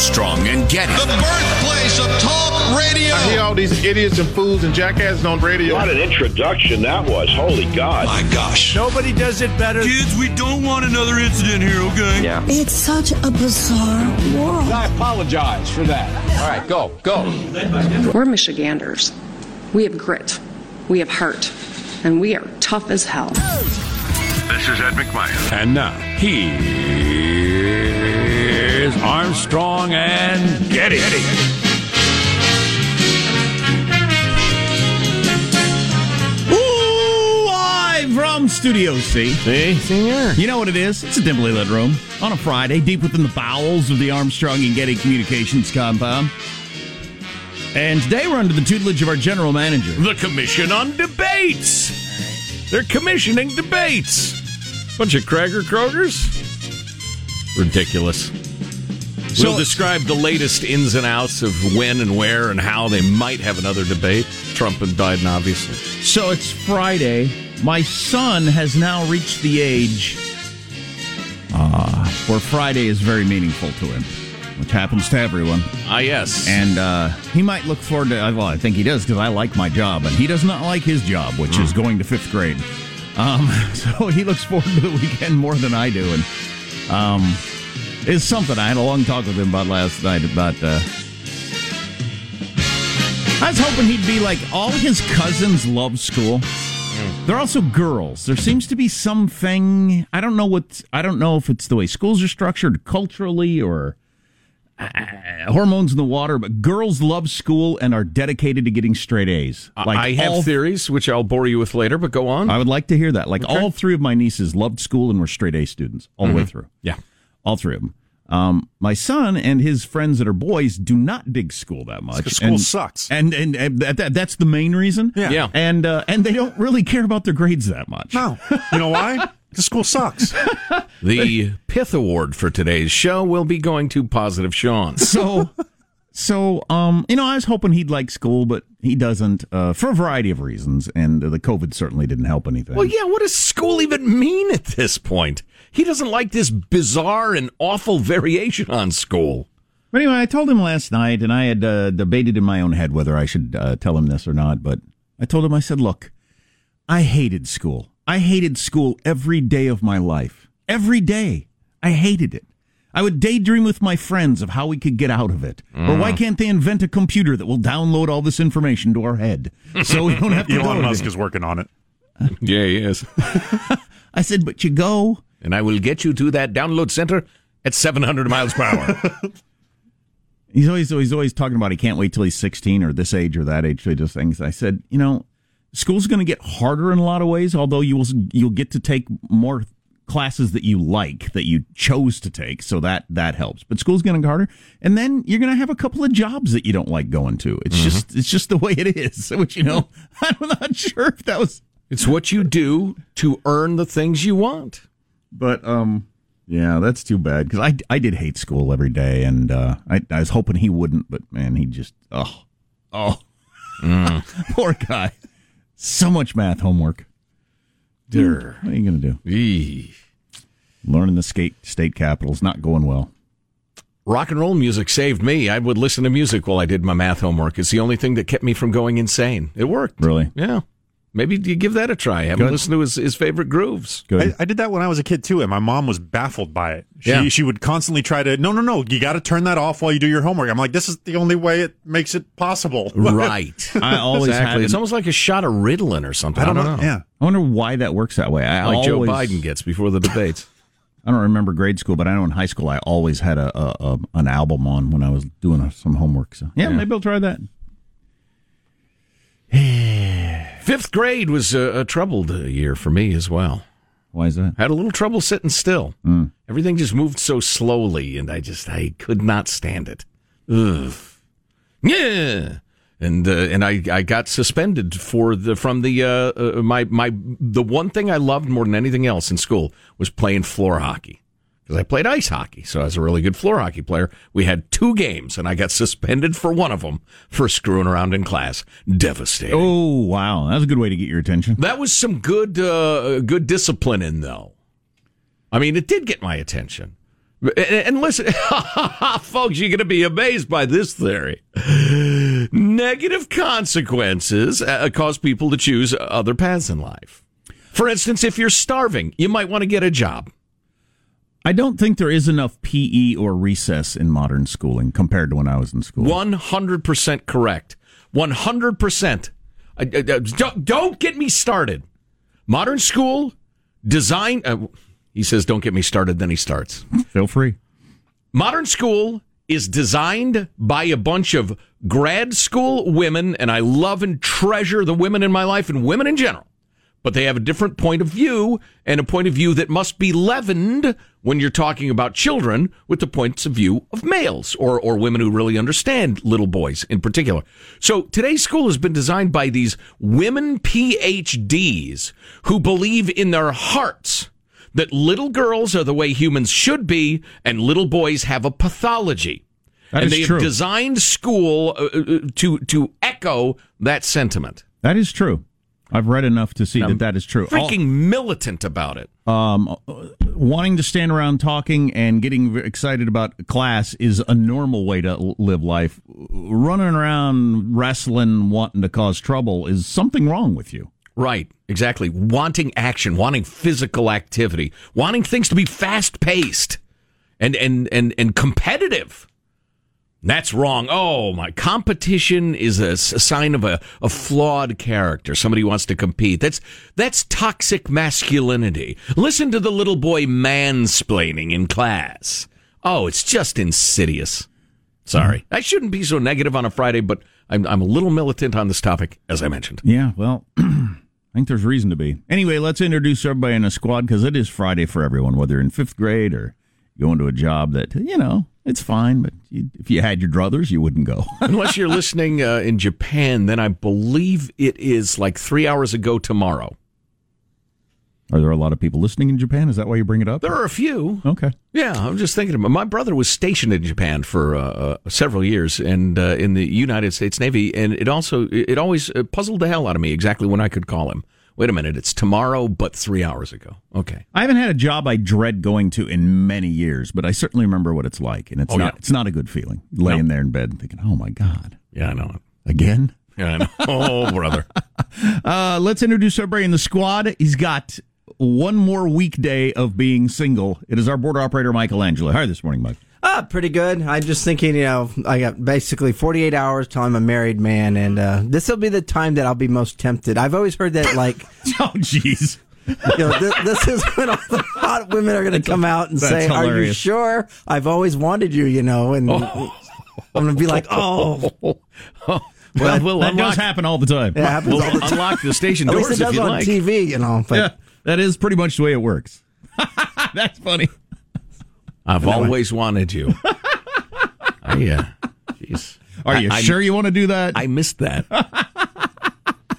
Armstrong and Getty. The birthplace of talk radio. I hear all these idiots and fools and jackasses on radio. What an introduction that was. Holy God. My gosh. Nobody does it better. Kids, we don't want another incident here, okay? Yeah. It's such a bizarre world. I apologize for that. All right, go, go. We're Michiganders. We have grit. We have heart. And we are tough as hell. This is Ed McMahon. And now, here's Armstrong and Getty. Ooh, live from Studio C. See, senior. You know what it is? It's a dimly lit room on a Friday, deep within the bowels of the Armstrong and Getty Communications compound. And today we're under the tutelage of our general manager. The Commission on Debates. They're commissioning debates. Bunch of Krager Krogers. Ridiculous. So- we'll describe the latest ins and outs of when and where and how they might have another debate. Trump and Biden, obviously. So it's Friday. My son has now reached the age uh, where Friday is very meaningful to him, which happens to everyone. Ah, yes. And uh, he might look forward to, well, I think he does because I like my job, and he does not like his job, which is going to fifth grade. Um, so he looks forward to the weekend more than I do. And um, it's something I had a long talk with him about last night about. Uh, I was hoping he'd be like all his cousins love school. They're also girls. There seems to be something I don't know what I don't know if it's the way schools are structured culturally or uh, hormones in the water, but girls love school and are dedicated to getting straight A's. I- I have all- theories, which I'll bore you with later, but go on. I would like to hear that. Like Okay. all three of my nieces loved school and were straight A students all the way through. yeah. All three of them. Um, my son and his friends that are boys do not dig school that much. school and, sucks. and and, and that, that- that's the main reason. Yeah. Yeah. and uh, and they don't really care about their grades that much. No. You know why? Because school sucks. The Pith Award for today's show will be going to Positive Sean. So, so um, you know, I was hoping he'd like school, but he doesn't uh, for a variety of reasons, and the COVID certainly didn't help anything. Well, yeah, what does school even mean at this point? He doesn't like this bizarre and awful variation on school. But anyway, I told him last night, and I had uh, debated in my own head whether I should uh, tell him this or not. But I told him, I said, "Look, I hated school. I hated school every day of my life. Every day, I hated it. I would daydream with my friends of how we could get out of it. Or why mm. can't they invent a computer that will download all this information to our head so we don't have to go Elon to Musk it?" is working on it. Yeah, he is. I said, "But you go." and I will get you to that download center at 700 miles per hour. He's always he's always talking about he can't wait till he's 16 or this age or that age to do things. I said, you know, school's going to get harder in a lot of ways, although you will you'll get to take more classes that you like that you chose to take, so that that helps. But school's going to get harder, and then you're going to have a couple of jobs that you don't like going to. It's just it's just the way it is. Which you know, I'm not sure if that was, it's what you do to earn the things you want. but um. Yeah, that's too bad because I, I did hate school every day, and uh, I, I was hoping he wouldn't, but man, he just oh oh poor guy. So much math homework. Durr. What are you going to do? Eee. Learning the state state capitals not going well. Rock and roll music saved me. I would listen to music while I did my math homework. It's the only thing that kept me from going insane. It worked. Really Yeah. Maybe you give that a try. Have him Good. listen to his, his favorite grooves. I, I did that when I was a kid too, and my mom was baffled by it. She Yeah. she would constantly try to no no no you got to turn that off while you do your homework. I'm like this is the only way it makes it possible. Right. I always exactly. had. It's almost like a shot of Ritalin or something. I don't know. Yeah. I wonder why that works that way. I Like Joe Biden gets before the debates. I don't remember grade school, but I know in high school I always had a, a, a an album on when I was doing some homework. So yeah, Yeah. maybe I'll try that. Fifth grade was a, a troubled year for me as well. Why is that? Had a little trouble sitting still. Mm. Everything just moved so slowly, and I just I could not stand it. Ugh. Yeah. And uh, and I, I got suspended for the from the uh, uh, my my the one thing I loved more than anything else in school was playing floor hockey because I played ice hockey, so I was a really good floor hockey player. We had two games, and I got suspended for one of them for screwing around in class. Devastating. Oh wow, that was a good way to get your attention. That was some good uh, good discipline in though. I mean, it did get my attention, And, and listen, folks, you're going to be amazed by this theory. Negative consequences uh, cause people to choose other paths in life. For instance, if you're starving, you might want to get a job. I don't think there is enough PE or recess in modern schooling compared to when I was in school. 100% correct. 100%. I- I- I- don't, don't get me started. Modern school, design. Uh, he says, don't get me started, then he starts. Feel free. Modern school is designed by a bunch of grad school women, and I love and treasure the women in my life and women in general. But they have a different point of view and a point of view that must be leavened when you're talking about children with the points of view of males or, or women who really understand little boys in particular. So today's school has been designed by these women PhDs who believe in their hearts that little girls are the way humans should be and little boys have a pathology. That and they true. have designed school uh, uh, to to echo that sentiment. That is true. I've read enough to see that that is true. All- Freaking militant about it. um, wanting to stand around talking and getting excited about class is a normal way to live life. Running around wrestling, wanting to cause trouble is something wrong with you. Right, exactly. Wanting action, wanting physical activity, wanting things to be fast paced and, and, and, and competitive. That's wrong. Oh, my competition is a sign of a, a flawed character. Somebody wants to compete. That's that's toxic masculinity. Listen to the little boy mansplaining in class. Oh, it's just insidious. Sorry, I shouldn't be so negative on a Friday, but I'm I'm a little militant on this topic, as I mentioned. Yeah, well, I think there's reason to be. Anyway, let's introduce everybody in a squad because it is Friday for everyone, whether in fifth grade or going to a job that, you know, it's fine, but you, if you had your druthers, you wouldn't go. Unless you're listening uh, in Japan, then I believe it is like three hours ago tomorrow. Are there a lot of people listening in Japan? Is that why you bring it up? There are a few. Okay. Yeah, I'm just thinking about my brother was stationed in Japan for uh, uh, several years and uh, in the United States Navy, and it also it always uh, puzzled the hell out of me exactly when I could call him. Wait a minute, it's tomorrow, but three hours ago. Okay. I haven't had a job I dread going to in many years, but I certainly remember what it's like, and it's Oh, not yeah. it's not a good feeling laying there in bed and thinking, "Oh my god, Yeah, I know. again." Yeah, I know. Oh, brother. Uh, let's introduce everybody in the squad. He's got one more weekday of being single. It is our border operator, Michelangelo. Hi this morning, Mike. Ah, pretty good. I'm just thinking, you know, I got basically 48 hours till I'm a married man, and uh, this will be the time that I'll be most tempted. I've always heard that, like, Oh, jeez. you know, this, this is when all the hot women are going to come out and That's say, "Are you sure? I've always wanted you," you know, and I'm going to be like, "Oh, Well, we'll that unlock, does happen all the time. it happens we'll all the time." unlock the station At least doors it if does you on like. TV, you know. But Yeah, that is pretty much the way it works. That's funny. I've always wanted you. I, uh, jeez. Are you I- I- sure you want to do that? I missed that.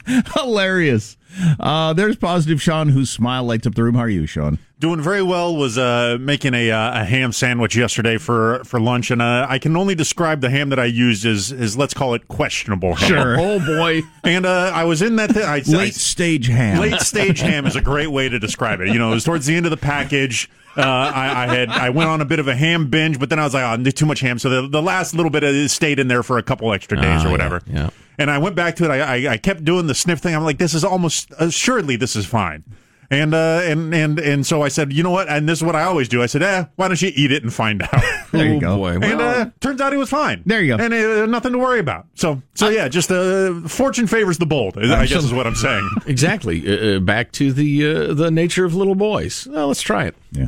Hilarious. Uh, there's positive Sean, whose smile lights up the room. How are you, Sean? Doing very well. Was uh, making a, uh, a ham sandwich yesterday for for lunch, and uh, I can only describe the ham that I used as as let's call it questionable. ham. Oh boy. And uh, I was in that. Th- I, I- Late stage ham. late stage ham is a great way to describe it. You know, it was towards the end of the package. Uh, I, I had I went on a bit of a ham binge, but then I was like, oh, too much ham. So the, the last little bit of it stayed in there for a couple extra days Ah, or whatever. yeah, yeah. And I went back to it. I, I, I kept doing the sniff thing. I'm like, this is almost assuredly this is fine. And uh, and and and so I said, you know what? And this is what I always do. I said, eh, why don't you eat it and find out? There you oh go. boy. And Well, uh, turns out he was fine. There you go. And uh, nothing to worry about. So, so yeah, just uh, fortune favors the bold. I guess is what I'm saying. exactly. Uh, uh, back to the uh, the nature of little boys. Well, let's try it. Yeah.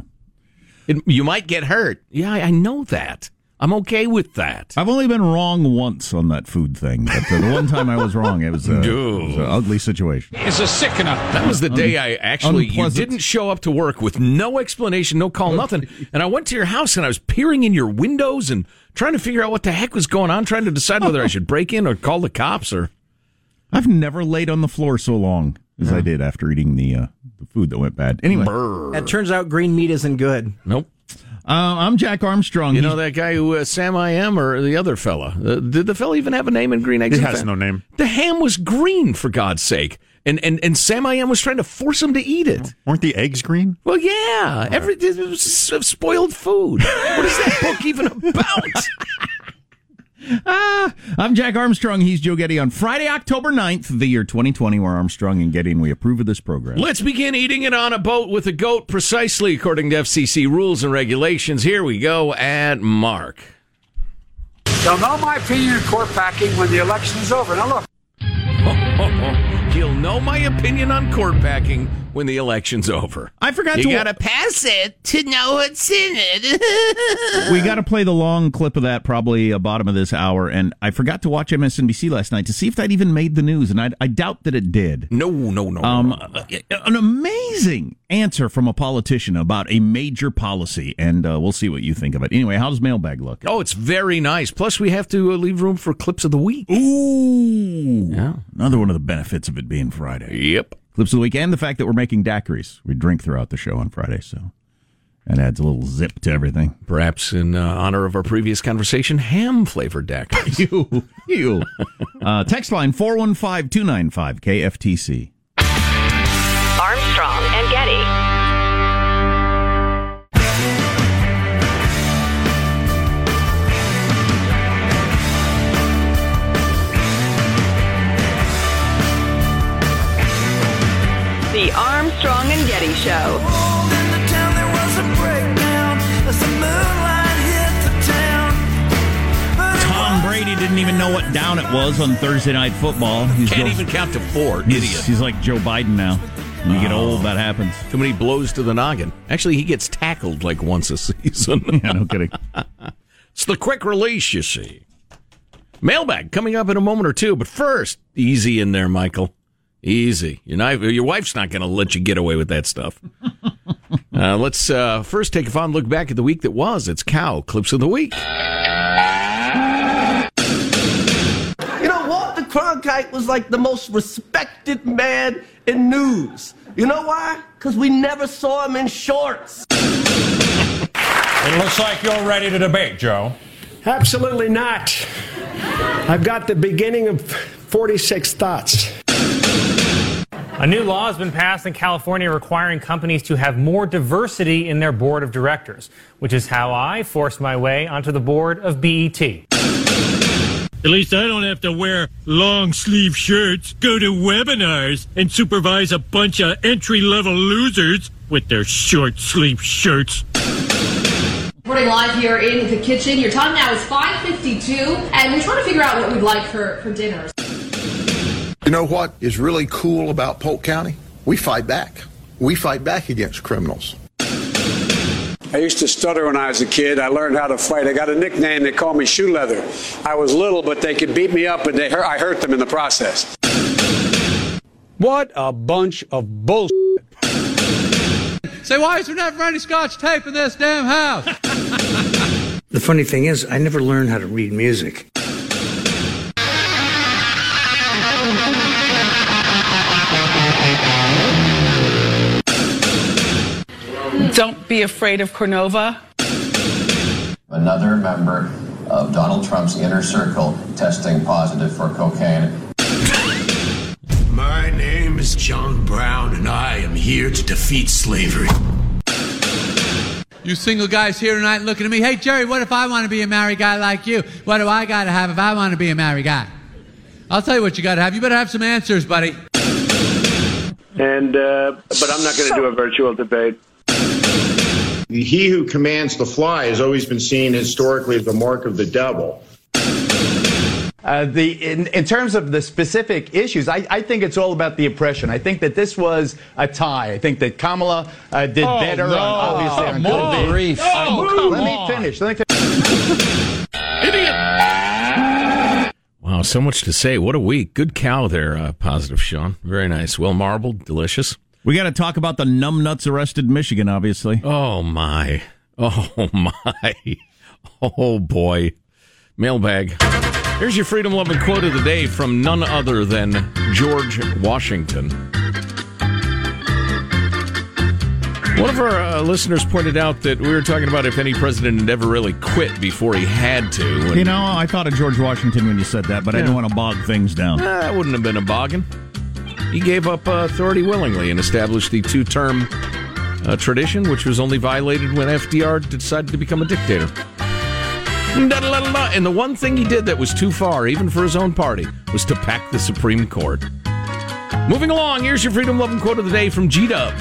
It. You might get hurt. Yeah, I I know that. I'm okay with that. I've only been wrong once on that food thing, but uh, the one time I was wrong, it was, uh, it was an ugly situation. It's a sickener. That was the day I actually you didn't show up to work with no explanation, no call, nothing. And I went to your house and I was peering in your windows and trying to figure out what the heck was going on, trying to decide whether I should break in or call the cops or I've never laid on the floor so long as I did after eating the uh, the food that went bad. Anyway, uh, it turns out green meat isn't good. nope. I'm Jack Armstrong. You He's- know that guy who uh, Sam I am or the other fella? Uh, did the fella even have a name in Green Eggs? He and has Fa- no name. The ham was green, for God's sake. And and and Sam I am was trying to force him to eat it. Weren't the eggs green? Well, yeah. Every it was spoiled food. What is that book even about? ah, I'm Jack Armstrong. He's Joe Getty on Friday, October 9th, the year 2020. We're Armstrong and Getty, and we approve of this program. Let's begin eating it on a boat with a goat, precisely according to FCC rules and regulations. Here we go at Mark. They'll know my opinion of court packing when the election is over. Now, look. He'll know my opinion on court packing when the election's over. I forgot you to. You gotta pass it to know what's in it. we got to play the long clip of that probably a bottom of this hour, and I forgot to watch MSNBC last night to see if that even made the news, and I, I doubt that it did. No, no, no. Um, no, no. an amazing answer from a politician about a major policy, and uh, we'll see what you think of it. Anyway, how does mailbag look? Oh, it's very nice. Plus, we have to uh, leave room for clips of the week. Ooh, yeah. Another one of the benefits of it being Friday. Yep. Clips of the week, and the fact that we're making daiquiris. We drink throughout the show on Friday, so that adds a little zip to everything. Perhaps in uh, honor of our previous conversation, ham flavored daiquiris. you, you. uh, text line 415 295 KFTC. Armstrong and Getty. The Armstrong and Getty Show. Tom Brady didn't even know what down it was on Thursday Night Football. He's Can't even count to four. He's, idiot. He's like Joe Biden now. When you get old, that happens. Too many blows to the noggin. Actually, he gets tackled like once a season. yeah, no kidding. it's the quick release, you see. Mailbag coming up in a moment or two, but first, easy in there, Michael. Easy. You're not, your wife's not going to let you get away with that stuff. uh, let's uh, first take a fond look back at the week that was. It's Cow Clips of the Week. You know, Walter Cronkite was like the most respected man in news. You know why? Because we never saw him in shorts. It looks like you're ready to debate, Joe. Absolutely not. I've got the beginning of 46 thoughts. A new law has been passed in California requiring companies to have more diversity in their board of directors, which is how I forced my way onto the board of BET. At least I don't have to wear long sleeve shirts, go to webinars, and supervise a bunch of entry level losers with their short sleeve shirts. Reporting live here in the kitchen. Your time now is 5.52, and we're trying to figure out what we'd like for, for dinner. You know what is really cool about Polk County? We fight back. We fight back against criminals. I used to stutter when I was a kid. I learned how to fight. I got a nickname. They called me Shoe Leather. I was little, but they could beat me up, and they hurt, I hurt them in the process. What a bunch of bullshit. Say, why is there never any scotch tape in this damn house? the funny thing is, I never learned how to read music. Don't be afraid of Cornova. Another member of Donald Trump's inner circle testing positive for cocaine. My name is John Brown, and I am here to defeat slavery. You single guys here tonight looking at me, hey, Jerry, what if I want to be a married guy like you? What do I got to have if I want to be a married guy? I'll tell you what you got to have. You better have some answers, buddy. And, uh, but I'm not going to do a virtual debate. He who commands the fly has always been seen historically as the mark of the devil. Uh, the in, in, terms of the specific issues, I, I, think it's all about the oppression. I think that this was a tie. I think that Kamala uh, did oh, better no. on obviously oh, on COVID. Grief. Oh, let on. me finish. Let me finish. Idiot. Wow, so much to say. What a week. Good cow there, uh, positive Sean. Very nice. Well marbled, delicious. We got to talk about the numbnuts arrested in Michigan, obviously. Oh, my. Oh, my. Oh, boy. Mailbag. Here's your freedom loving quote of the day from none other than George Washington. One of our uh, listeners pointed out that we were talking about if any president had ever really quit before he had to. And, you know, I thought of George Washington when you said that, but yeah. I didn't want to bog things down. That wouldn't have been a boggin'. He gave up uh, authority willingly and established the two-term uh, tradition, which was only violated when FDR decided to become a dictator. And the one thing he did that was too far, even for his own party, was to pack the Supreme Court. Moving along, here's your freedom loving quote of the day from G Dub.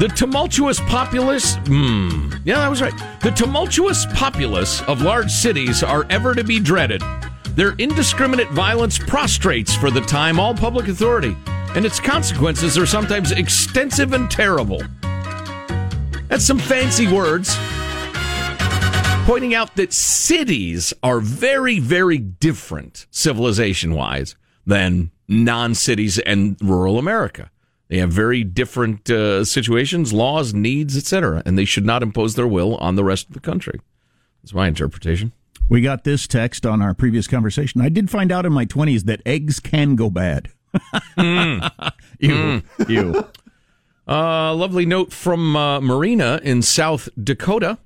The tumultuous populace, hmm, yeah, that was right. The tumultuous populace of large cities are ever to be dreaded. Their indiscriminate violence prostrates for the time all public authority, and its consequences are sometimes extensive and terrible. That's some fancy words pointing out that cities are very, very different civilization wise than non cities and rural America. They have very different uh, situations, laws, needs, etc., and they should not impose their will on the rest of the country. That's my interpretation. We got this text on our previous conversation. I did find out in my 20s that eggs can go bad. Mm. Ew. Ew. Uh, lovely note from uh, Marina in South Dakota.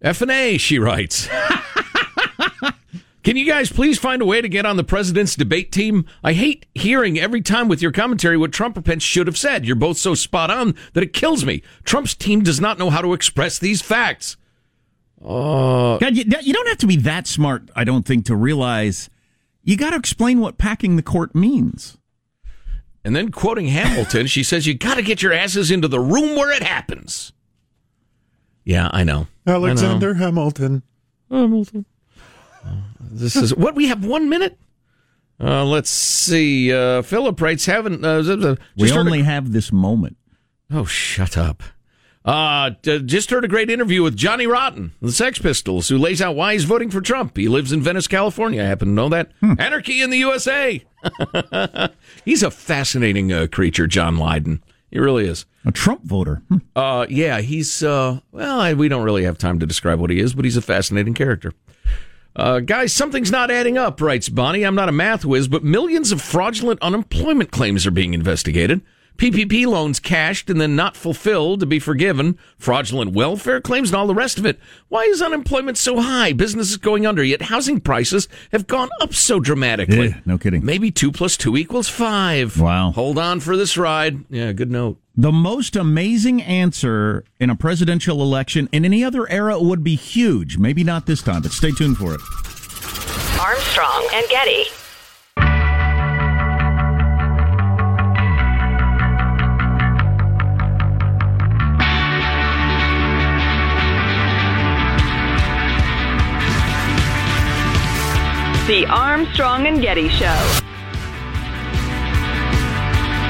F and A, she writes. Can you guys please find a way to get on the president's debate team? I hate hearing every time with your commentary what Trump or Pence should have said. You're both so spot on that it kills me. Trump's team does not know how to express these facts. Uh, God, you, you don't have to be that smart, I don't think, to realize you got to explain what packing the court means. and then quoting Hamilton, she says, You got to get your asses into the room where it happens. Yeah, I know. I know. Alexander Hamilton. Hamilton. This is what we have one minute. Uh, let's see. Uh, Philip writes, haven't uh, z- z- We just heard a- only have this moment. Oh, shut up. Uh, just heard a great interview with Johnny Rotten, the Sex Pistols, who lays out why he's voting for Trump. He lives in Venice, California. I happen to know that. Anarchy in the USA. he's a fascinating uh, creature, John Lydon. He really is. A Trump voter. Hmm. Uh, yeah, he's, uh, well, I, we don't really have time to describe what he is, but he's a fascinating character. Uh, guys, something's not adding up, writes Bonnie. I'm not a math whiz, but millions of fraudulent unemployment claims are being investigated. PPP loans cashed and then not fulfilled to be forgiven, fraudulent welfare claims, and all the rest of it. Why is unemployment so high? Businesses going under, yet housing prices have gone up so dramatically. Yeah, no kidding. Maybe two plus two equals five. Wow. Hold on for this ride. Yeah, good note. The most amazing answer in a presidential election in any other era would be huge. Maybe not this time, but stay tuned for it. Armstrong and Getty. The Armstrong and Getty Show.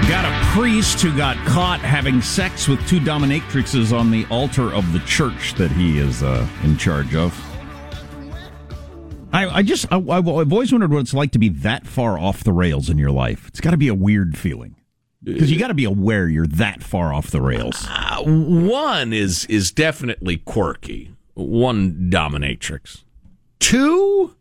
Got a priest who got caught having sex with two dominatrixes on the altar of the church that he is uh, in charge of. I, I just, I, I've always wondered what it's like to be that far off the rails in your life. It's got to be a weird feeling. Because you got to be aware you're that far off the rails. Uh, one is is definitely quirky. One dominatrix. Two, the,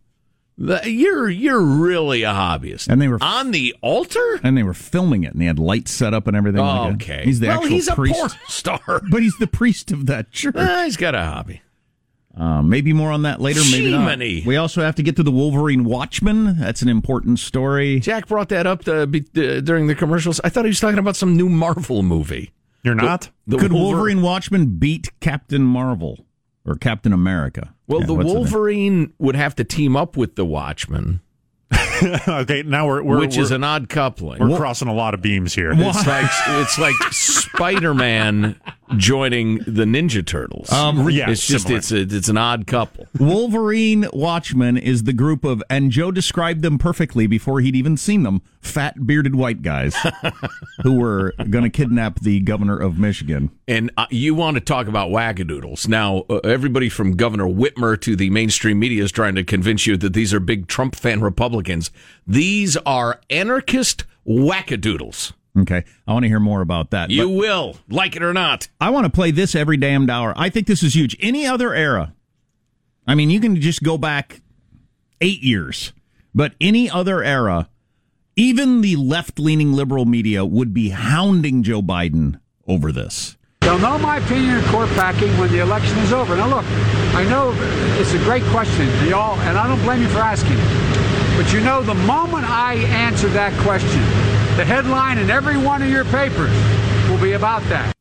you're you're really a hobbyist. And they were on the altar. And they were filming it, and they had lights set up and everything. like. Okay. he's the Well, actual he's a priest, porn star. but he's the priest of that church. Ah, he's got a hobby. Uh, maybe more on that later. Maybe not. Jiminy. We also have to get to the Wolverine Watchmen. That's an important story. Jack brought that up uh, be, uh, during the commercials. I thought he was talking about some new Marvel movie. You're not? The Could Wolver- Wolverine Watchmen beat Captain Marvel or Captain America? Well, Yeah, the? Wolverine would have to team up with the Watchman, okay, now we're, we're which we're, is an odd coupling. we're crossing a lot of beams here. It's like it's like Spider Man joining the Ninja Turtles. Um, yeah, it's just similar. it's a, it's an odd couple. Wolverine Watchmen is the group of, and Joe described them perfectly before he'd even seen them, fat bearded white guys who were going to kidnap the governor of Michigan. And uh, you want to talk about wackadoodles. Now, uh, everybody from Governor Whitmer to the mainstream media is trying to convince you that these are big Trump fan Republicans. These are anarchist wackadoodles. Okay, I want to hear more about that. You will, like it or not. I want to play this every damned hour. I think this is huge. Any other era, I mean, you can just go back eight years, but any other era, even the left leaning liberal media would be hounding Joe Biden over this. They'll know my opinion of court packing when the election is over. Now, look, I know it's a great question, y'all, and I don't blame you for asking it. But you know, the moment I answer that question, The headline in every one of your papers will be about that.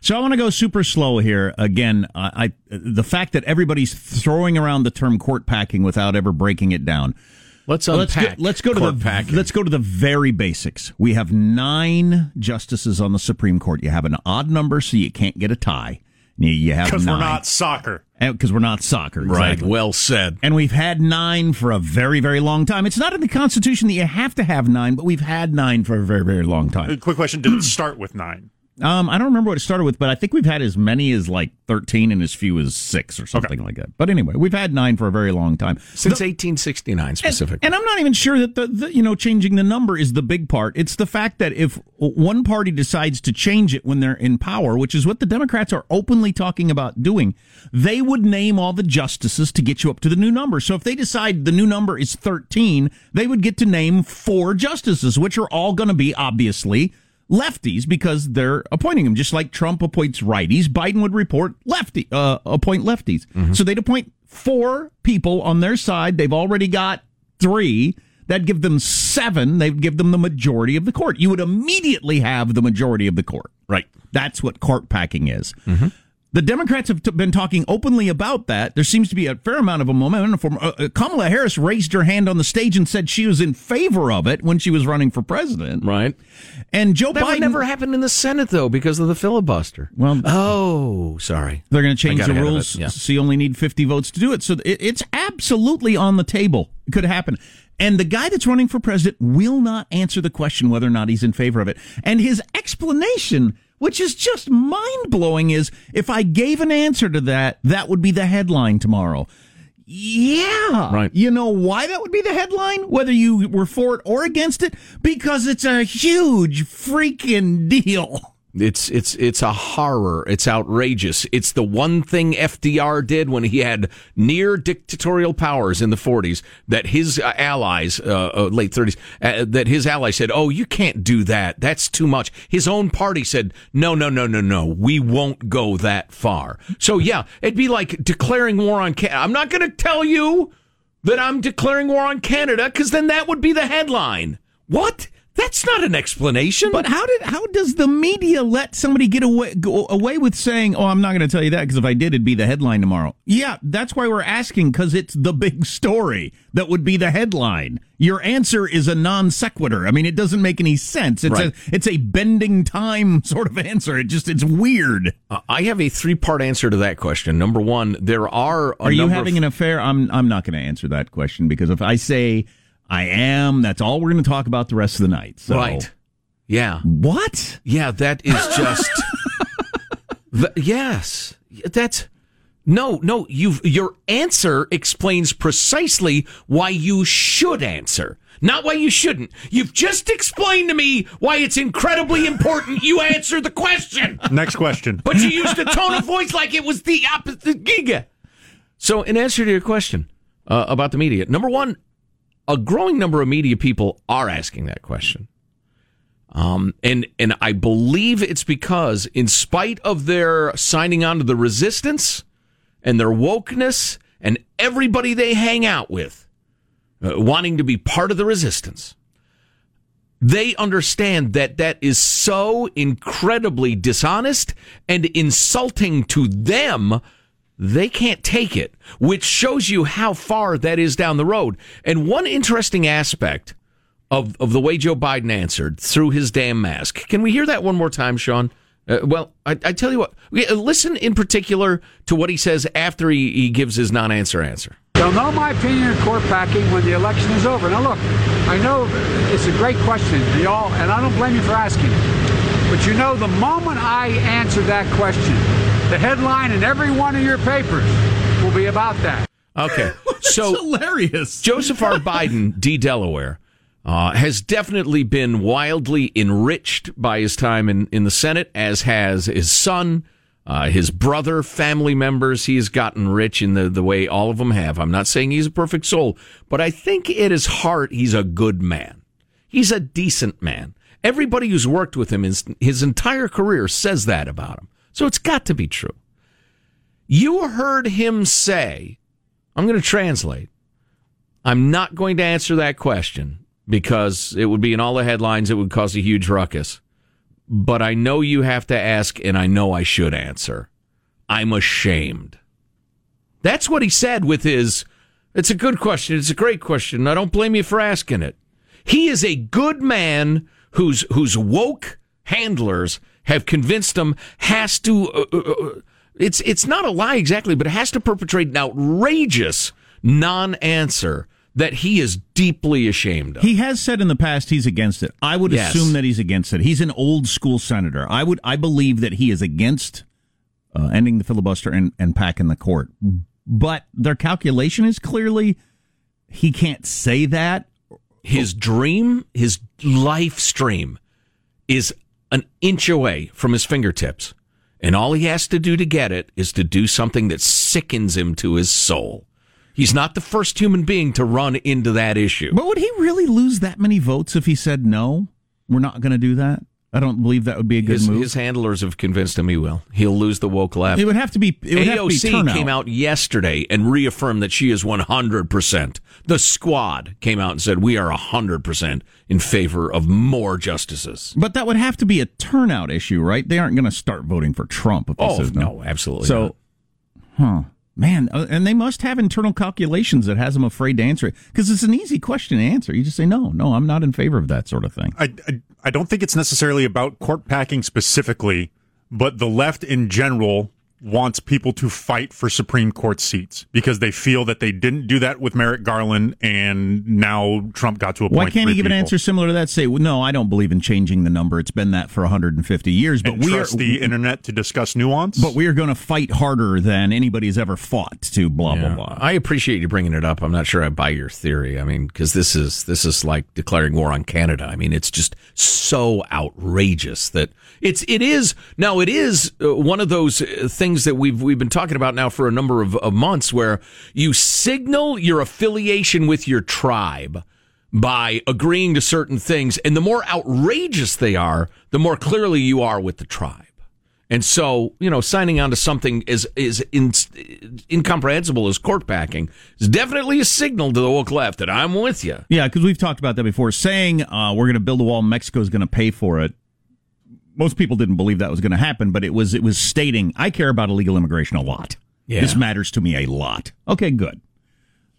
So I want to go super slow here. Again, I, I the fact that everybody's throwing around the term court packing without ever breaking it down. Let's let's go, let's go to the packing. let's go to the very basics. We have nine justices on the Supreme Court. You have an odd number, so you can't get a tie. You, you have Because we're not soccer. because we're not soccer. Right. Well said. And we've had nine for a very, very long time. It's not in the Constitution that you have to have nine, but we've had nine for a very, very long time. Uh, quick question: Did it start with nine? Um, I don't remember what it started with, but I think we've had as many as like 13 and as few as six or something like that. But anyway, we've had nine for a very long time. Since The- 1869 specifically. and I'm not even sure that the, the you know changing the number is the big part. It's the fact that if one party decides to change it when they're in power, which is what the Democrats are openly talking about doing, they would name all the justices to get you up to the new number. So if they decide the new number is 13, they would get to name four justices, which are all going to be obviously lefties because they're appointing them. Just like Trump appoints righties, Biden would report lefty uh, appoint lefties. So they'd appoint four people on their side. They've already got three. That'd give them seven. They'd give them the majority of the court. You would immediately have the majority of the court. Right. That's what court packing is. The Democrats have t- been talking openly about that. There seems to be a fair amount of a momentum. For, uh, uh, Kamala Harris raised her hand on the stage and said she was in favor of it when she was running for president. Right. And Joe That Biden never happened in the Senate, though, because of the filibuster. Well, oh, sorry. They're going to change the rules yeah. so you only need 50 votes to do it. So it, it's absolutely on the table. It could happen. And the guy that's running for president will not answer the question whether or not he's in favor of it. And his explanation, which is just mind blowing, is if I gave an answer to that, that would be the headline tomorrow. Yeah. Right. You know why that would be the headline? Whether you were for it or against it? Because it's a huge freaking deal. It's it's it's a horror. It's outrageous. It's the one thing FDR did when he had near dictatorial powers in the 40s that his uh, allies, uh, uh, late 30s, uh, that his allies said, "Oh, you can't do that. That's too much." His own party said, "No, no, no, no, no. We won't go that far." So yeah, it'd be like declaring war on Canada. I'm not going to tell you that I'm declaring war on Canada because then that would be the headline. What? That's not an explanation. But how did how does the media let somebody get away go away with saying, "Oh, I'm not going to tell you that because if I did, it'd be the headline tomorrow." Yeah, that's why we're asking because it's the big story that would be the headline. Your answer is a non sequitur. I mean, it doesn't make any sense. It's Right. a it's a bending time sort of answer. It just it's weird. Uh, I have a three part answer to that question. Number one, there are. Are you having of, an affair? I'm I'm not going to answer that question because if I say I am, that's all we're going to talk about the rest of the night. So. Right. Yeah. What? Yeah, that is just. Th- yes. That's. No, no, you've, your answer explains precisely why you should answer, not why you shouldn't. You've just explained to me why it's incredibly important you answer the question. Next question. But you used a tone of voice like it was the opposite giga. So, in answer to your question uh, about the media, number one, a growing number of media people are asking that question. Um, and and I believe it's because, in spite of their signing on to the resistance and their wokeness and everybody they hang out with, uh, wanting to be part of the resistance, they understand that that is so incredibly dishonest and insulting to them they can't take it, which shows you how far that is down the road. And one interesting aspect of, of the way Joe Biden answered through his damn mask. Can we hear that one more time, Sean? Uh, well, I, I tell you what, uh, listen in particular to what he says after he, he gives his non answer answer. They'll know my opinion of court packing when the election is over. Now, look, I know it's a great question, y'all, and I don't blame you for asking. But you know, the moment I answer that question, the headline in every one of your papers will be about that. Okay. so hilarious. Joseph R. Biden, D. Delaware, uh, has definitely been wildly enriched by his time in, in the Senate, as has his son, uh, his brother, family members. He has gotten rich in the, the way all of them have. I'm not saying he's a perfect soul, but I think at his heart, he's a good man. He's a decent man. Everybody who's worked with him his, his entire career says that about him. So it's got to be true. You heard him say, I'm going to translate. I'm not going to answer that question because it would be in all the headlines. It would cause a huge ruckus. But I know you have to ask, and I know I should answer. I'm ashamed. That's what he said with his. It's a good question. It's a great question. I don't blame you for asking it. He is a good man whose whose woke handlers have convinced him has to. Uh, uh, uh, it's it's not a lie exactly, but it has to perpetrate an outrageous non-answer that he is deeply ashamed of. He has said in the past he's against it. I would Yes. assume that he's against it. He's an old school senator. I would I believe that he is against uh, ending the filibuster and, and packing the court. But their calculation is clearly he can't say that. his dream, his life stream, is an inch away from his fingertips. And all he has to do to get it is to do something that sickens him to his soul. He's not the first human being to run into that issue. But would he really lose that many votes if he said no? We're not going to do that. I don't believe that would be a good His, move. his handlers have convinced him he will. He'll lose the woke left. it would have to be. It would have to be AOC came out yesterday and reaffirmed that she is 100%. The squad came out and said, We are 100% in favor of more justices. But that would have to be a turnout issue, right? They aren't going to start voting for Trump if Oh, no. no, absolutely So, huh. Man, uh, and they must have internal calculations that has them afraid to answer it because it's an easy question to answer. You just say no, no, I'm not in favor of that sort of thing. I, I, I don't think it's necessarily about court packing specifically, but the left in general wants people to fight for Supreme Court seats because they feel that they didn't do that with Merrick Garland, and now Trump got to a point. Why can't he give an answer similar to that? Say, well, no, I don't believe in changing the number. It's been that for 150 years. But And we are trust the internet to discuss nuance. but we are going to fight harder than anybody's ever fought to blah Yeah. blah blah. I appreciate you bringing it up. I'm not sure I buy your theory. I mean, because this is this is like declaring war on Canada. I mean, it's just so outrageous that it's it is now it is uh, one of those uh, things that we've we've been talking about now for a number of, of months, where you signal your affiliation with your tribe by agreeing to certain things, and the more outrageous they are, the more clearly you are with the tribe. And so, you know, signing on to something as is in, incomprehensible as court packing is definitely a signal to the woke left that I'm with you. Yeah, because we've talked about that before. Saying uh, we're going to build a wall, Mexico is going to pay for it. Most people didn't believe that was going to happen, but it was. It was stating, "I care about illegal immigration a lot. Yeah. This matters to me a lot." Okay, good.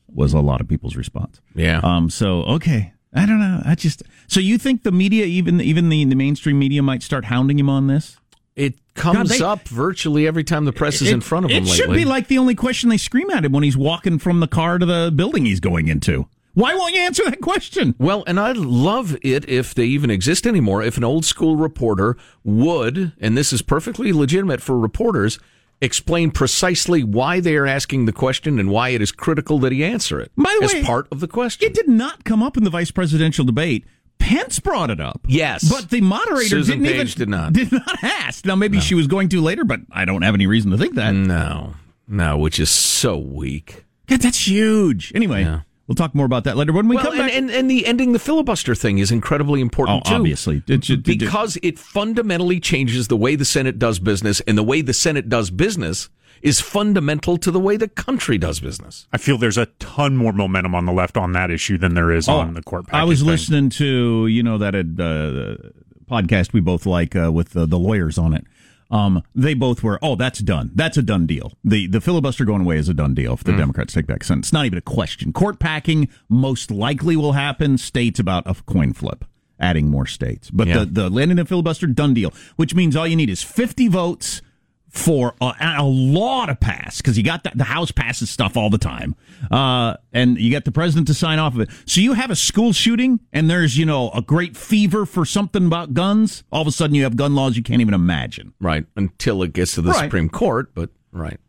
Was a lot of people's response. Yeah. Um. So okay, I don't know. I just. So you think the media, even even the the mainstream media, might start hounding him on this? It comes they- up virtually every time the press is in front of it him lately. It should be like the only question they scream at him when he's walking from the car to the building he's going into. Why won't you answer that question? Well, and I'd love it if they even exist anymore, if an old school reporter would, and this is perfectly legitimate for reporters, explain precisely why they are asking the question and why it is critical that he answer it By the as way, part of the question. It did not come up in the vice presidential debate. Pence brought it up. Yes. But the moderator Susan didn't Page even did not. did not ask. Now maybe she was going to later, but I don't have any reason to think that. No. No, which is so weak. God, that's huge. Anyway, we'll talk more about that later when we well, come and, back. and, and the ending the filibuster thing is incredibly important Oh, too. obviously. Did you- did you- because it fundamentally changes the way the Senate does business, and the way the Senate does business is fundamental to the way the country does business. I feel there's a ton more momentum on the left on that issue than there is on the court packing. Oh, I was thing. listening to you know that uh, podcast we both like uh, with the, the lawyers on it. Um, they both were. Oh, that's done. That's a done deal. the The filibuster going away is a done deal if the Democrats take back Senate. It's not even a question. Court packing most likely will happen. States about a coin flip, adding more states. But Yeah. the the landing the filibuster done deal, which means all you need is fifty votes for a, a law to pass because you got the, the House passes stuff all the time, uh, and you got the president to sign off of it. So you have a school shooting, and there's you know a great fever for something about guns. All of a sudden, you have gun laws you can't even imagine. Right. Until it gets to the Right. Supreme Court, but right.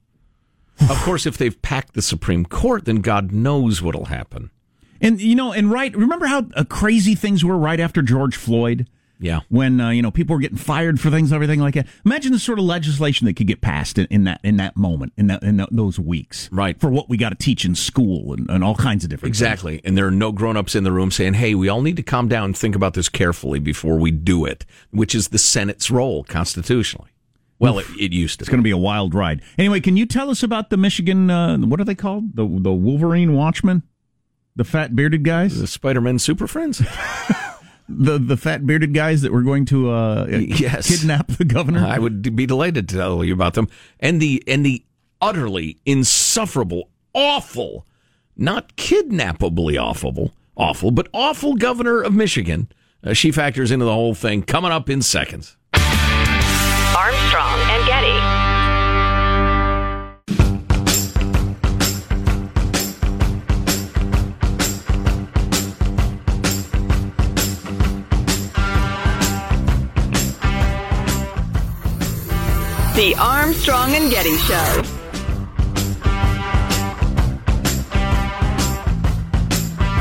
of course, if they've packed the Supreme Court, then God knows what'll happen. And you know, and right, remember how uh, crazy things were right after George Floyd. Yeah. when uh, you know people were getting fired for things, and everything like that. Imagine the sort of legislation that could get passed in, in that in that moment, in that in tho- those weeks, Right. For what we got to teach in school and, and all kinds of different things. Exactly. And there are no grown ups in the room saying, hey, we all need to calm down and think about this carefully before we do it, which is the Senate's role constitutionally. Well, it, it used to. It's going to be a wild ride. Anyway, can you tell us about the Michigan? Uh, what are they called? The the Wolverine Watchmen. The fat bearded guys? The Spider Man Super Friends? the the fat bearded guys that were going to uh, yes. kidnap the governor? I would be delighted to tell you about them. And the and the utterly insufferable, awful, not kidnappably awful, awful, but awful governor of Michigan. Uh, she factors into the whole thing coming up in seconds. Armstrong and Getty. The Armstrong and Getty Show.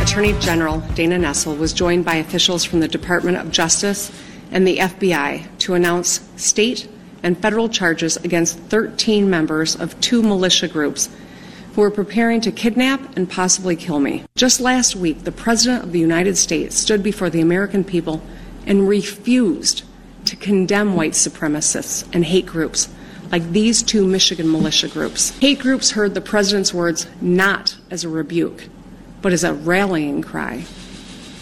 Attorney General Dana Nessel was joined by officials from the Department of Justice and the FBI to announce state and federal charges against 13 members of two militia groups who were preparing to kidnap and possibly kill me. Just last week, the President of the United States stood before the American people and refused to condemn white supremacists and hate groups like these two Michigan militia groups. Hate groups heard the president's words not as a rebuke, but as a rallying cry,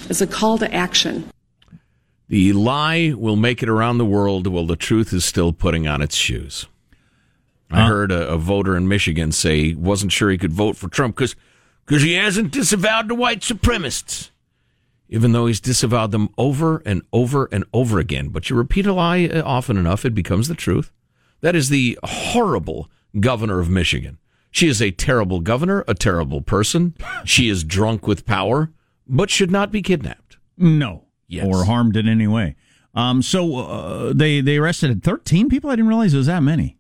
as a call to action. The lie will make it around the world while the truth is still putting on its shoes. I Huh? heard a, a voter in Michigan say he wasn't sure he could vote for Trump because he hasn't disavowed the white supremacists, even though he's disavowed them over and over and over again. But you repeat a lie uh, often enough, it becomes the truth. That is the horrible governor of Michigan. She is a terrible governor, a terrible person. She is drunk with power, but should not be kidnapped. No. Yes. Or harmed in any way. Um, so uh, they they arrested 13 people. I didn't realize it was that many.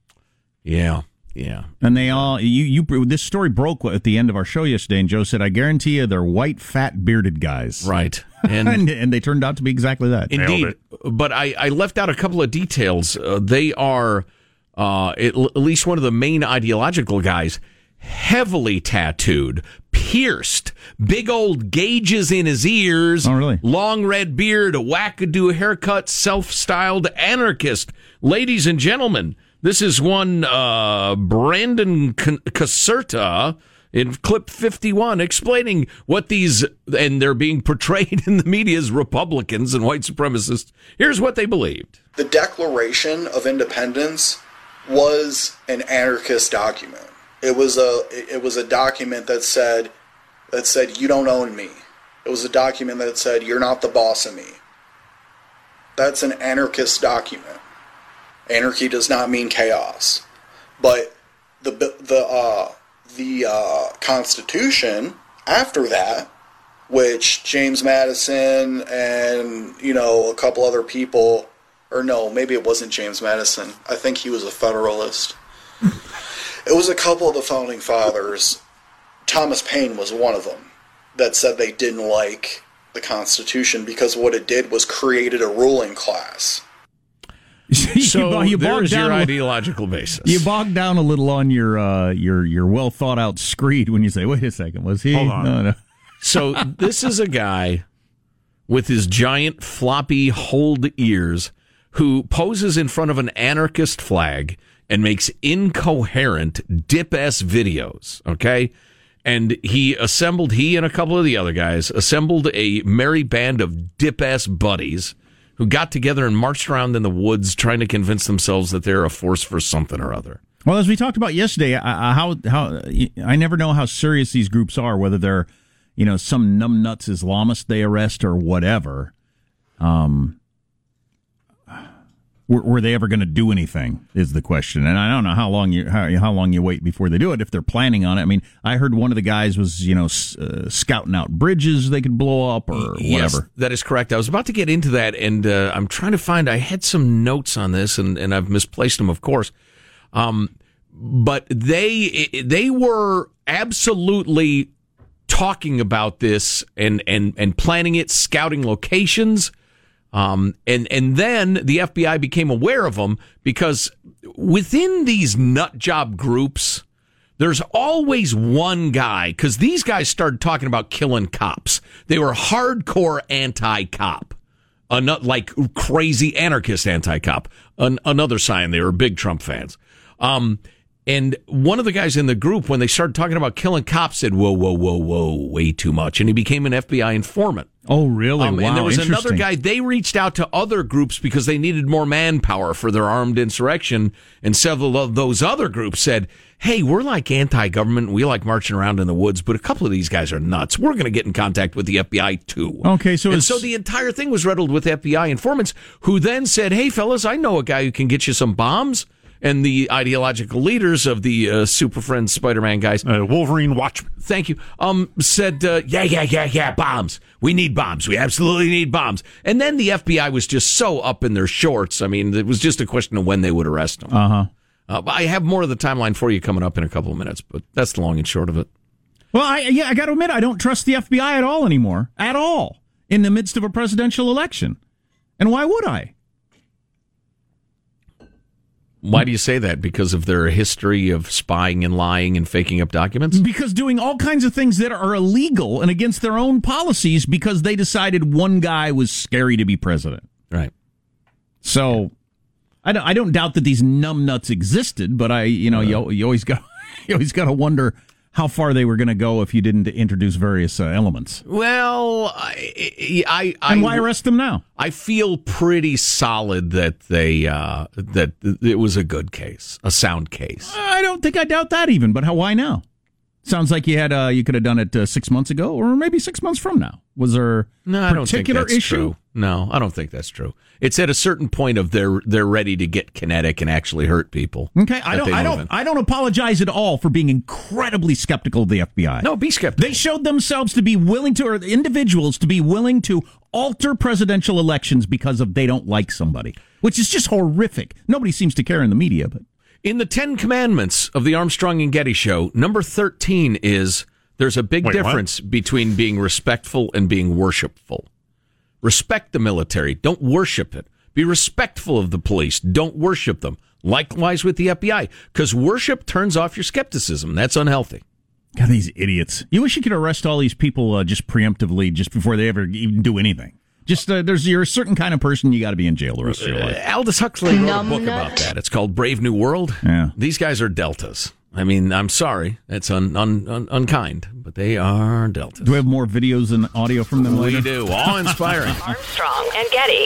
Yeah, yeah. And they all you you this story broke at the end of our show yesterday, and Joe said, "I guarantee you, they're white, fat, bearded guys." Right. And And- and, they turned out to be exactly that. Indeed, but I, I left out a couple of details. Uh, they are uh, at, l- at least one of the main ideological guys, heavily tattooed, pierced, big old gauges in his ears. Oh, really? Long red beard, a wackadoo haircut, self-styled anarchist. Ladies and gentlemen, this is one uh, Brandon Caserta in clip 51 explaining what these and they're being portrayed in the media as republicans and white supremacists here's what they believed The Declaration of Independence was an anarchist document. It was a it was a document that said that said you don't own me. It was a document that said you're not the boss of me. That's an anarchist document. Anarchy does not mean chaos, but the the uh, the uh, Constitution after that, which James Madison and you know a couple other people, or no, maybe it wasn't James Madison. I think he was a Federalist. it was a couple of the founding fathers. Thomas Paine was one of them that said they didn't like the Constitution because what it did was created a ruling class. so you bogged there's your down a- ideological basis You bogged down a little on your uh, your your well thought out screed when you say, "Wait a second, was he?" Hold on. No, no. so this is a guy with his giant floppy hold ears who poses in front of an anarchist flag and makes incoherent dip s videos okay and he assembled he and a couple of the other guys assembled a merry band of dip ass buddies who got together and marched around in the woods trying to convince themselves that they're a force for something or other Well, as we talked about yesterday, uh, how how I never know how serious these groups are, whether they're you know some numbnuts Islamist they arrest or whatever. Um, were, were they ever going to do anything? Is the question, and I don't know how long you how, how long you wait before they do it if they're planning on it. I mean, I heard one of the guys was you know uh, scouting out bridges they could blow up or Yes, whatever. that is correct. I was about to get into that, and uh, I'm trying to find. I had some notes on this, and, and I've misplaced them, of course. Um, but they they were absolutely talking about this and and and planning it, scouting locations. Um, and and then the FBI became aware of them because within these nut job groups, there's always one guy because these guys started talking about killing cops. They were hardcore anti-cop, like crazy anarchist anti-cop. An- another sign they were big Trump fans. Um, And one of the guys in the group, when they started talking about killing cops, said, "Whoa, whoa, whoa, whoa, way too much," and he became an FBI informant. Oh, really? Um, wow, and there was another guy. They reached out to other groups because they needed more manpower for their armed insurrection. And several of those other groups said, "Hey, we're like anti-government. We like marching around in the woods, but a couple of these guys are nuts. We're going to get in contact with the FBI too." Okay, so and so the entire thing was riddled with FBI informants who then said, "Hey, fellas, I know a guy who can get you some bombs." And the ideological leaders of the uh, Super Friends Spider-Man guys, uh, Wolverine Watchmen. Thank you. Um, said, uh, yeah, yeah, yeah, yeah, bombs. We need bombs. We absolutely need bombs. And then the FBI was just so up in their shorts. I mean, it was just a question of when they would arrest them. Uh huh. Uh, I have more of the timeline for you coming up in a couple of minutes, but that's the long and short of it. Well, I, yeah, I got to admit, I don't trust the FBI at all anymore. At all. In the midst of a presidential election. And why would I? Why do you say that? Because of their history of spying and lying and faking up documents? Because doing all kinds of things that are illegal and against their own policies because they decided one guy was scary to be president. Right. So I don't, I don't doubt that these numbnuts existed, but I, you know, you, you always got you always got to wonder how far they were going to go if you didn't introduce various uh, elements. Well, I, I, I, And why arrest them now? I feel pretty solid that they uh, that it was a good case, a sound case. I don't think I doubt that even, but how? Why now? Sounds like you had uh, you could have done it uh, six months ago, or maybe six months from now. Was there No, I don't think particular that's issue? true. No, I don't think that's true. It's at a certain point of they're they're ready to get kinetic and actually hurt people. Okay, I don't, I don't, in. I don't apologize at all for being incredibly skeptical of the FBI. No, be skeptical. They showed themselves to be willing to, or individuals to be willing to alter presidential elections because of they don't like somebody, which is just horrific. Nobody seems to care in the media, but In the Ten Commandments of the Armstrong and Getty Show, number thirteen is there's a big Wait, what? difference between being respectful and being worshipful. Respect the military, don't worship it. Be respectful of the police, don't worship them. Likewise with the FBI, because worship turns off your skepticism. That's unhealthy. God, these idiots. You wish you could arrest all these people uh, just preemptively, just before they ever even do anything. Just uh, there's you're a certain kind of person you got to be in jail the rest of your Uh, life. Aldous Huxley wrote a book about that. It's called Brave New World. Yeah. These guys are deltas. I mean, I'm sorry, that's un, un, un, unkind, but they are deltas. Do we have more videos and audio from them We later? We do. Awe inspiring. Armstrong and Getty.